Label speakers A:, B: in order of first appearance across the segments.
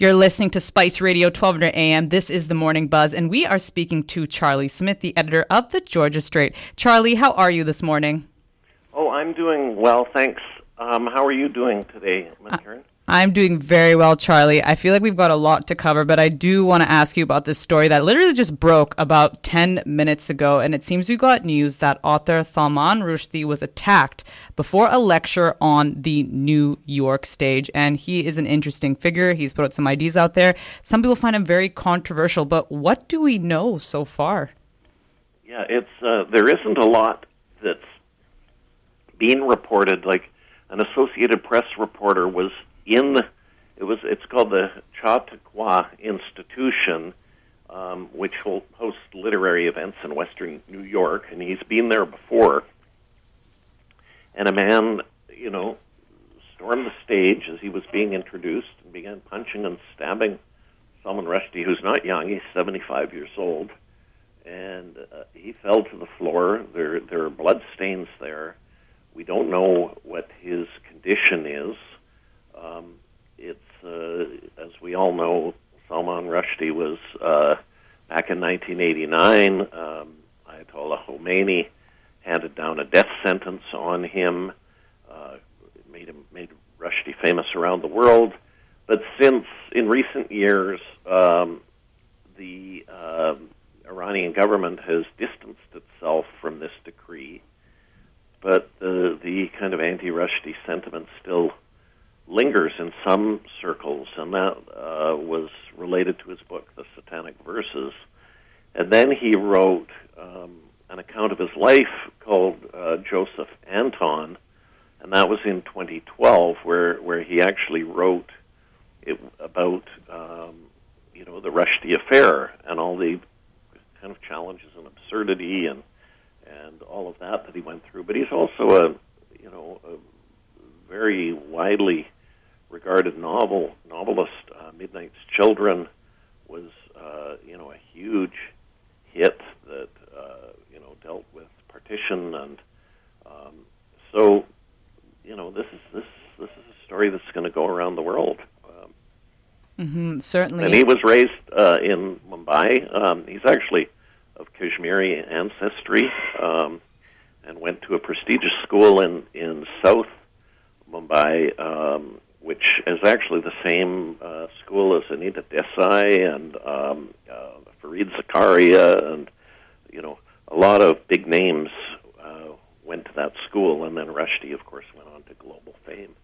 A: You're listening to Spice Radio 1200 AM. This is the Morning Buzz, and we are speaking to Charlie Smith, the editor of the Georgia Straight. Charlie, how are you this morning?
B: Oh, I'm doing well, thanks. Um, how are you doing today, Ms. Karen?
A: I'm doing very well, Charlie. I feel like we've got a lot to cover, but I do want to ask you about this story that literally just broke about 10 minutes ago. And it seems we got news that author Salman Rushdie was attacked before a lecture on the New York stage. And he is an interesting figure. He's put out some ideas out there. Some people find him very controversial, but what do we know so far?
B: Yeah, it's uh, there isn't a lot that's being reported. Like an Associated Press reporter was in it was it's called the Chautauqua Institution, um, which hosts literary events in Western New York, and he's been there before. And a man, you know, stormed the stage as he was being introduced and began punching and stabbing Salman Rushdie, who's not young; he's 75 years old, and uh, he fell to the floor. There, there are blood stains there. We don't know what his condition is. Um, it's uh, as we all know, Salman Rushdie was uh, back in 1989. Um, Ayatollah Khomeini handed down a death sentence on him, uh, made him made Rushdie famous around the world. But since in recent years, um, the uh, Iranian government has distanced itself from this decree, but the the kind of anti-Rushdie sentiment still lingers in some circles, and that uh, was related to his book, The Satanic Verses. And then he wrote um, an account of his life called uh, Joseph Anton, and that was in 2012, where where he actually wrote it about um, you know the Rushdie affair and all the kind of challenges and absurdity and and all of that that he went through. But he's also a you know a very widely regarded novel novelist. Uh, Midnight's Children was uh, you know a huge hit that uh, you know dealt with partition and um, so you know this is this this is a story that's going to go around the world. Um,
A: mm-hmm, certainly,
B: and he was raised uh, in Mumbai. Um, he's actually of Kashmiri ancestry um, and went to a prestigious school in in South Mumbai. Um, which is actually the same uh, school as Anita Desai and um, uh, Fareed Zakaria, and you know a lot of big names uh, went to that school, and then Rushdie, of course, went on to global fame.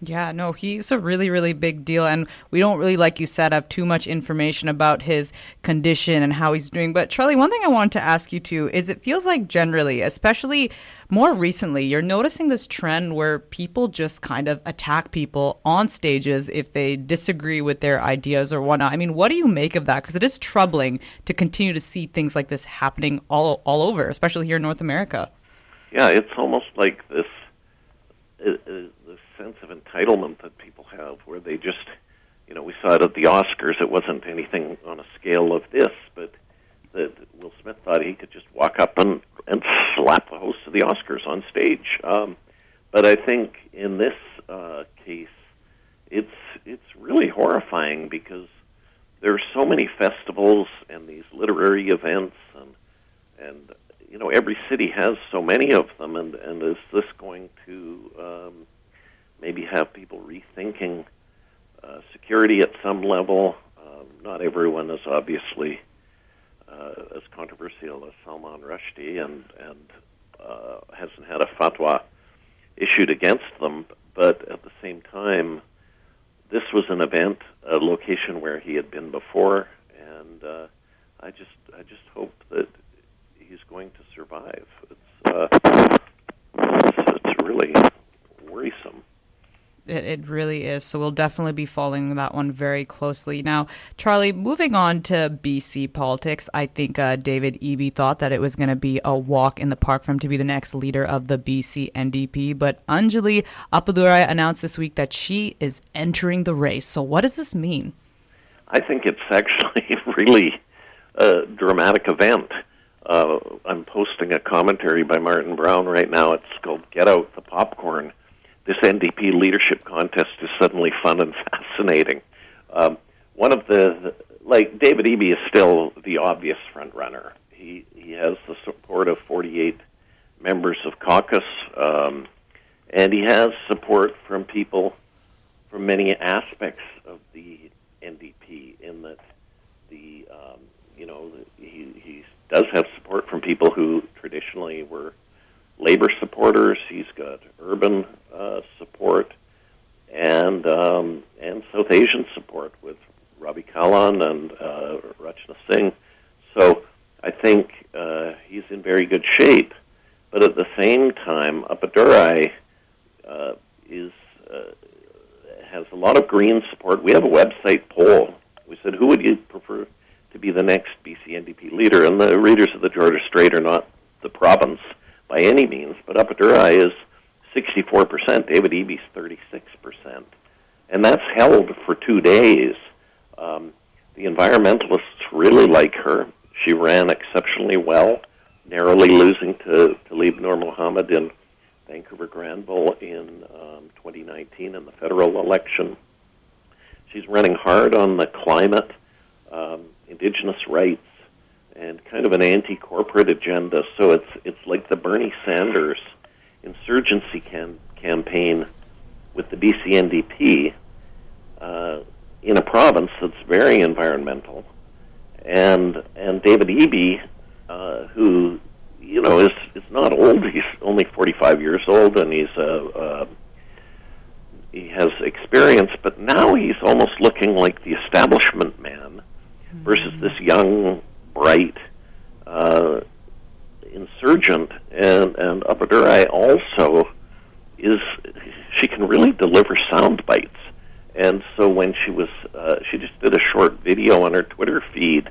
A: Yeah, no, he's a really, really big deal. And we don't really, like you said, have too much information about his condition and how he's doing. But, Charlie, one thing I wanted to ask you too is it feels like generally, especially more recently, you're noticing this trend where people just kind of attack people on stages if they disagree with their ideas or whatnot. I mean, what do you make of that? Because it is troubling to continue to see things like this happening all, all over, especially here in North America.
B: Yeah, it's almost like this. It, sense of entitlement that people have, where they just, you know, we saw it at the Oscars. It wasn't anything on a scale of this, but that Will Smith thought he could just walk up and and slap the host of the Oscars on stage. Um, but I think in this uh, case, it's it's really horrifying because there are so many festivals and these literary events and and you know every city has so many of them and and is this going to um, maybe have people rethinking uh, security at some level. Um, not everyone is obviously uh, as controversial as Salman Rushdie, and and uh, hasn't had a fatwa issued against them. But at the same time, this was an event, a location where he had been before, and uh, I just I just hope that he's going to survive. It's uh, it's, it's really worrisome.
A: It, it really is. So we'll definitely be following that one very closely. Now, Charlie, moving on to BC politics, I think uh, David Eby thought that it was going to be a walk in the park for him to be the next leader of the BC NDP. But Anjali Appadurai announced this week that she is entering the race. So what does this mean?
B: I think it's actually really a dramatic event. Uh, I'm posting a commentary by Martyn Brown right now. It's called Get Out the Popcorn this NDP leadership contest is suddenly fun and fascinating. Um, one of the like David Eby is still the obvious front runner. He he has the support of 48 members of caucus, um, and he has support from people from many aspects of the NDP. In that the um, you know he he does have support from people who traditionally were labor supporters. He's got urban uh, support and um, and South Asian support with Ravi Kahlon and uh, Rachna Singh. So I think uh, he's in very good shape. But at the same time, Appadurai uh, is uh, has a lot of Green support. We have a website poll. We said, who would you prefer to be the next BC NDP leader? And the readers of the Georgia Straight are not the province by any means, but Appadurai is 64%, David Eby's 36%. And that's held for two days. Um, the environmentalists really like her. She ran exceptionally well, narrowly losing to Taleeb Noormohamed in Vancouver Granville in um, 2019 in the federal election. She's running hard on the climate, um, indigenous rights, and kind of an anti-corporate agenda. So it's it's like the Bernie Sanders insurgency cam- campaign with the BC NDP uh, in a province that's very environmental, and and David Eby, uh, who you know is is not old. He's only 45 years old, and he's a. Uh, he has experience, but now he's almost looking like the establishment man versus this young, bright uh, insurgent. And and Appadurai also is she can really deliver sound bites. And so when she was, uh, she just did a short video on her Twitter feed,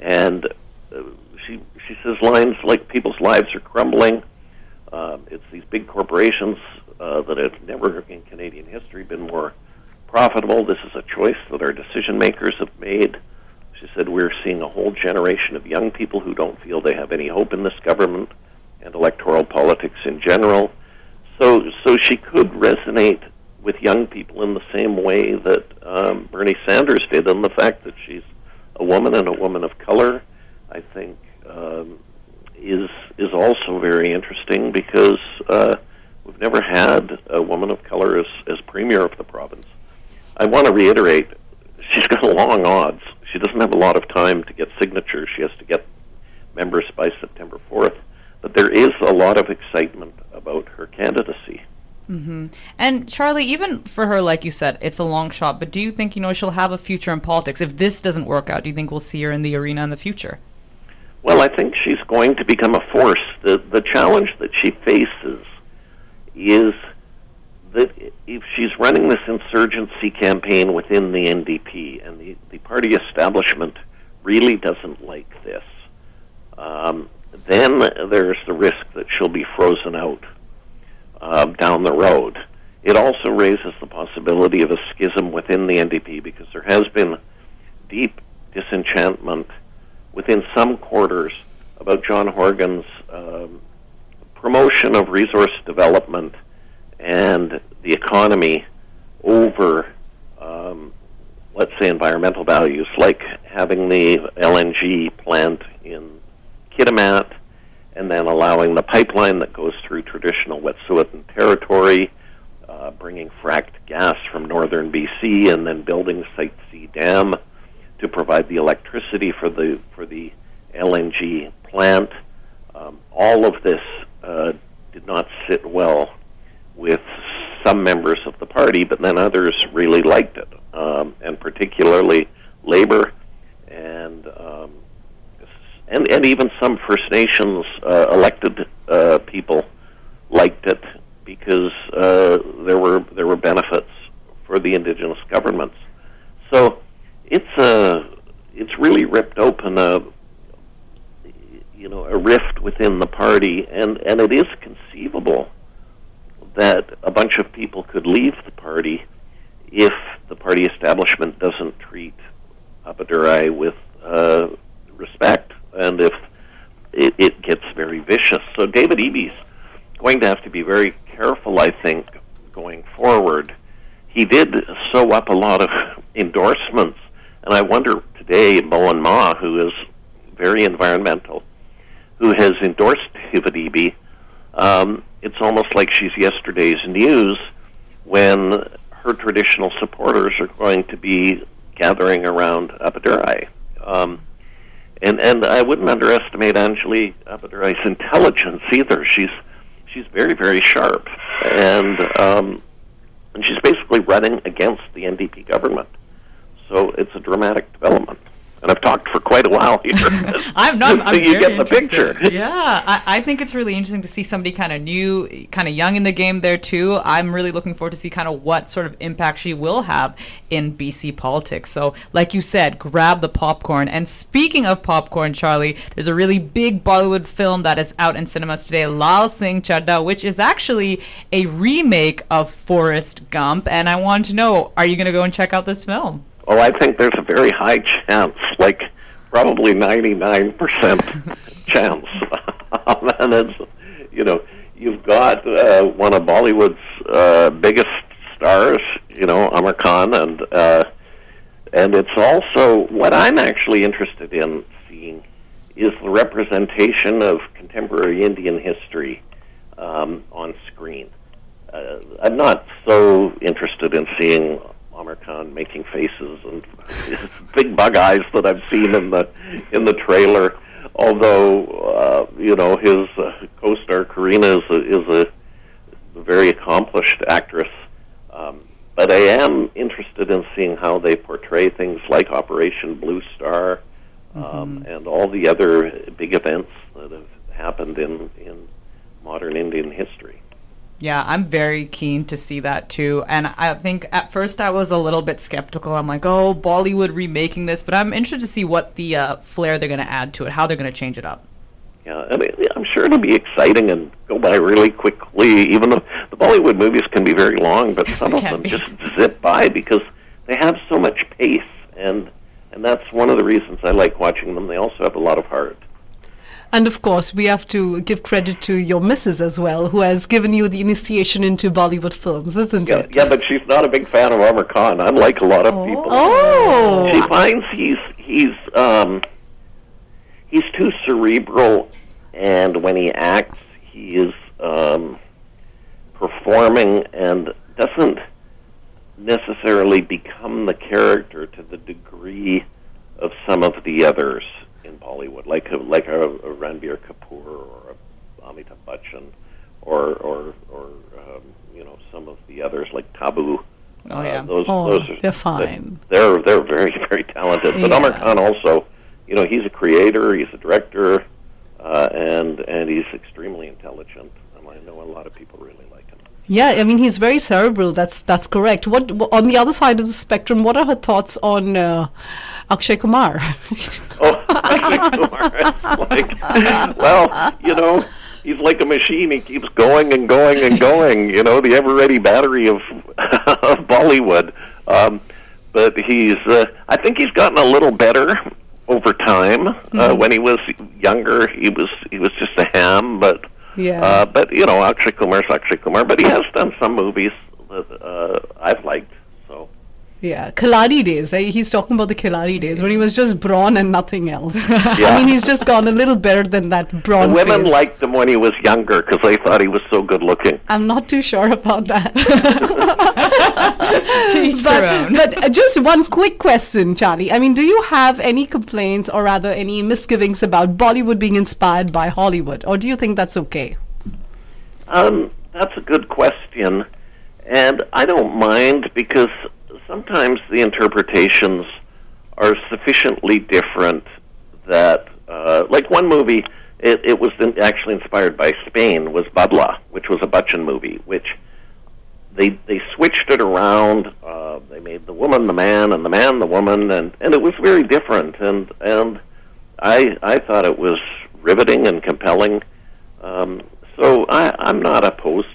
B: and uh, she she says lines like "People's lives are crumbling." Uh, it's these big corporations uh, that have never in Canadian history been more profitable. This is a choice that our decision makers have made. She said we're seeing a whole generation of young people who don't feel they have any hope in this government and electoral politics in general. So, so she could resonate with young people in the same way that um, Bernie Sanders did, and the fact that she's a woman and a woman of color, I think, um, is is also very interesting because uh, we've never had a woman of color as as premier of the province. I want to reiterate, she's got long odds. She doesn't have a lot of time to get signatures. She has to get members by September 4th. But there is a lot of excitement about her candidacy.
A: Mm-hmm. And Charlie, even for her, like you said, it's a long shot. But do you think you know she'll have a future in politics if this doesn't work out? Do you think we'll see her in the arena in the future?
B: Well, I think she's going to become a force. The the challenge that she faces is that if she's running this insurgency campaign within the NDP, and the, the party establishment really doesn't like this, um, then there's the risk that she'll be frozen out uh, down the road. It also raises the possibility of a schism within the NDP because there has been deep disenchantment within some quarters about John Horgan's um, promotion of resource development and the economy over, um, let's say, environmental values, like having the LNG plant in Kitimat and then allowing the pipeline that goes through traditional Wet'suwet'en territory, uh, bringing fracked gas from northern BC, and then building Site C Dam to provide the electricity for the for the LNG plant. Um, all of this uh, did not sit well with some members of the but then others really liked it, um, and particularly Labor and um, and and even some First Nations uh, elected uh, people liked it because uh, there were there were benefits for the indigenous governments. So it's a it's really ripped open a you know a rift within the party, and and it is conceivable that a bunch of people could leave the party if the party establishment doesn't treat Appadurai with uh, respect and if it, it gets very vicious. So David Eby's going to have to be very careful, I think, going forward. He did sew up a lot of endorsements And I wonder today, Bowinn Ma, who is very environmental, who has endorsed David Eby, um, it's almost like she's yesterday's news when her traditional supporters are going to be gathering around Appadurai. Um, and and I wouldn't underestimate Anjali Appadurai's intelligence either. She's she's very very sharp, and um, and she's basically running against the NDP government. So it's a dramatic development and I've talked for quite a while here.
A: I'm not.
B: so
A: I'm
B: you get the
A: interested.
B: picture.
A: Yeah, I, I think it's really interesting to see somebody kind of new, kind of young in the game there too. I'm really looking forward to see kind of what sort of impact she will have in BC politics. So, like you said, grab the popcorn. And speaking of popcorn, Charlie, there's a really big Bollywood film that is out in cinemas today, Laal Singh Chaddha, which is actually a remake of Forrest Gump. And I want to know, are you going to go and check out this film?
B: Oh, I think there's a very high chance, like probably 99% chance. and it's, you know, you've got uh, one of Bollywood's uh, biggest stars, you know, Aamir Khan, and uh, and it's also what I'm actually interested in seeing is the representation of contemporary Indian history um, on screen. Uh, I'm not so interested in seeing Khan making faces and big bug eyes that I've seen in the in the trailer. Although uh, you know his uh, co-star Kareena is a, is a very accomplished actress, um, but I am interested in seeing how they portray things like Operation Blue Star um, mm-hmm. and all the other big events that have happened in in modern Indian history.
A: Yeah, I'm very keen to see that too. And I think at first I was a little bit skeptical. I'm like, oh, Bollywood remaking this, but I'm interested to see what the uh, flair they're going to add to it, how they're going to change it up.
B: Yeah, I mean, I'm sure it'll be exciting and go by really quickly. Even though the Bollywood movies can be very long, but some of them be. just zip by because they have so much pace, and and that's one of the reasons I like watching them. They also have a lot of heart.
C: And of course, we have to give credit to your missus as well, who has given you the initiation into Bollywood films, isn't
B: yeah,
C: it?
B: Yeah, but she's not a big fan of Aamir Khan, unlike a lot of
C: oh.
B: people.
C: Oh,
B: she finds he's he's um, he's too cerebral, and when he acts, he is um, performing and doesn't necessarily become the character to the degree of some of the others in Bollywood, like a, like a, a Ranbir Kapoor or a Amitabh Bachchan, or or or um, you know some of the others like Tabu.
A: Oh yeah,
B: uh, those,
C: oh,
B: those are,
C: they're fine.
B: They're they're very very talented. But
C: yeah.
B: Aamir Khan also, you know, he's a creator, he's a director, uh, and and he's extremely intelligent. And I know a lot of people really like him.
C: Yeah, I mean he's very cerebral. That's that's correct. What on the other side of the spectrum? What are her thoughts on? Uh, Akshay Kumar.
B: oh, Kumar. like, well, you know, he's like a machine. He keeps going and going and going. You know, the ever-ready battery of, of Bollywood. Um, but he's, uh, I think he's gotten a little better over time. Uh, mm-hmm. Uh, when he was younger, he was he was just a ham. But
C: yeah.
B: Uh, but you know, Akshay Kumar's Akshay Kumar. But he has done some movies that uh, I've liked.
C: Yeah, Khiladi days. Eh? He's talking about the Khiladi days when he was just brawn and nothing else. yeah. I mean, he's just gone a little better than that brawn.
B: The women
C: face.
B: liked him when he was younger because they thought he was so good looking.
C: I'm not too sure about that.
A: but,
C: but just one quick question, Charlie. I mean, do you have any complaints or rather any misgivings about Bollywood being inspired by Hollywood, or do you think that's okay?
B: Um, that's a good question, and I don't mind because sometimes the interpretations are sufficiently different that, uh, like one movie, it, it was actually inspired by Spain, was Badla, which was a Bachchan movie, which they they switched it around. Uh, they made the woman the man and the man the woman, and and it was very different. And and I I thought it was riveting and compelling. Um, so I, I'm not opposed.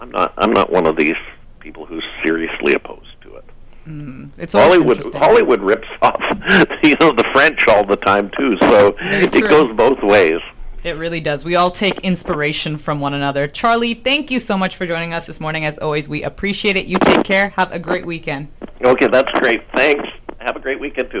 B: I'm not I'm not one of these people who's seriously opposed.
A: Mm, it's
B: Hollywood. Hollywood rips off, you know, the French all the time too. So it goes both ways.
A: It really does. We all take inspiration from one another. Charlie, thank you so much for joining us this morning. As always, we appreciate it. You take care. Have a great weekend.
B: Okay, that's great. Thanks. Have a great weekend too.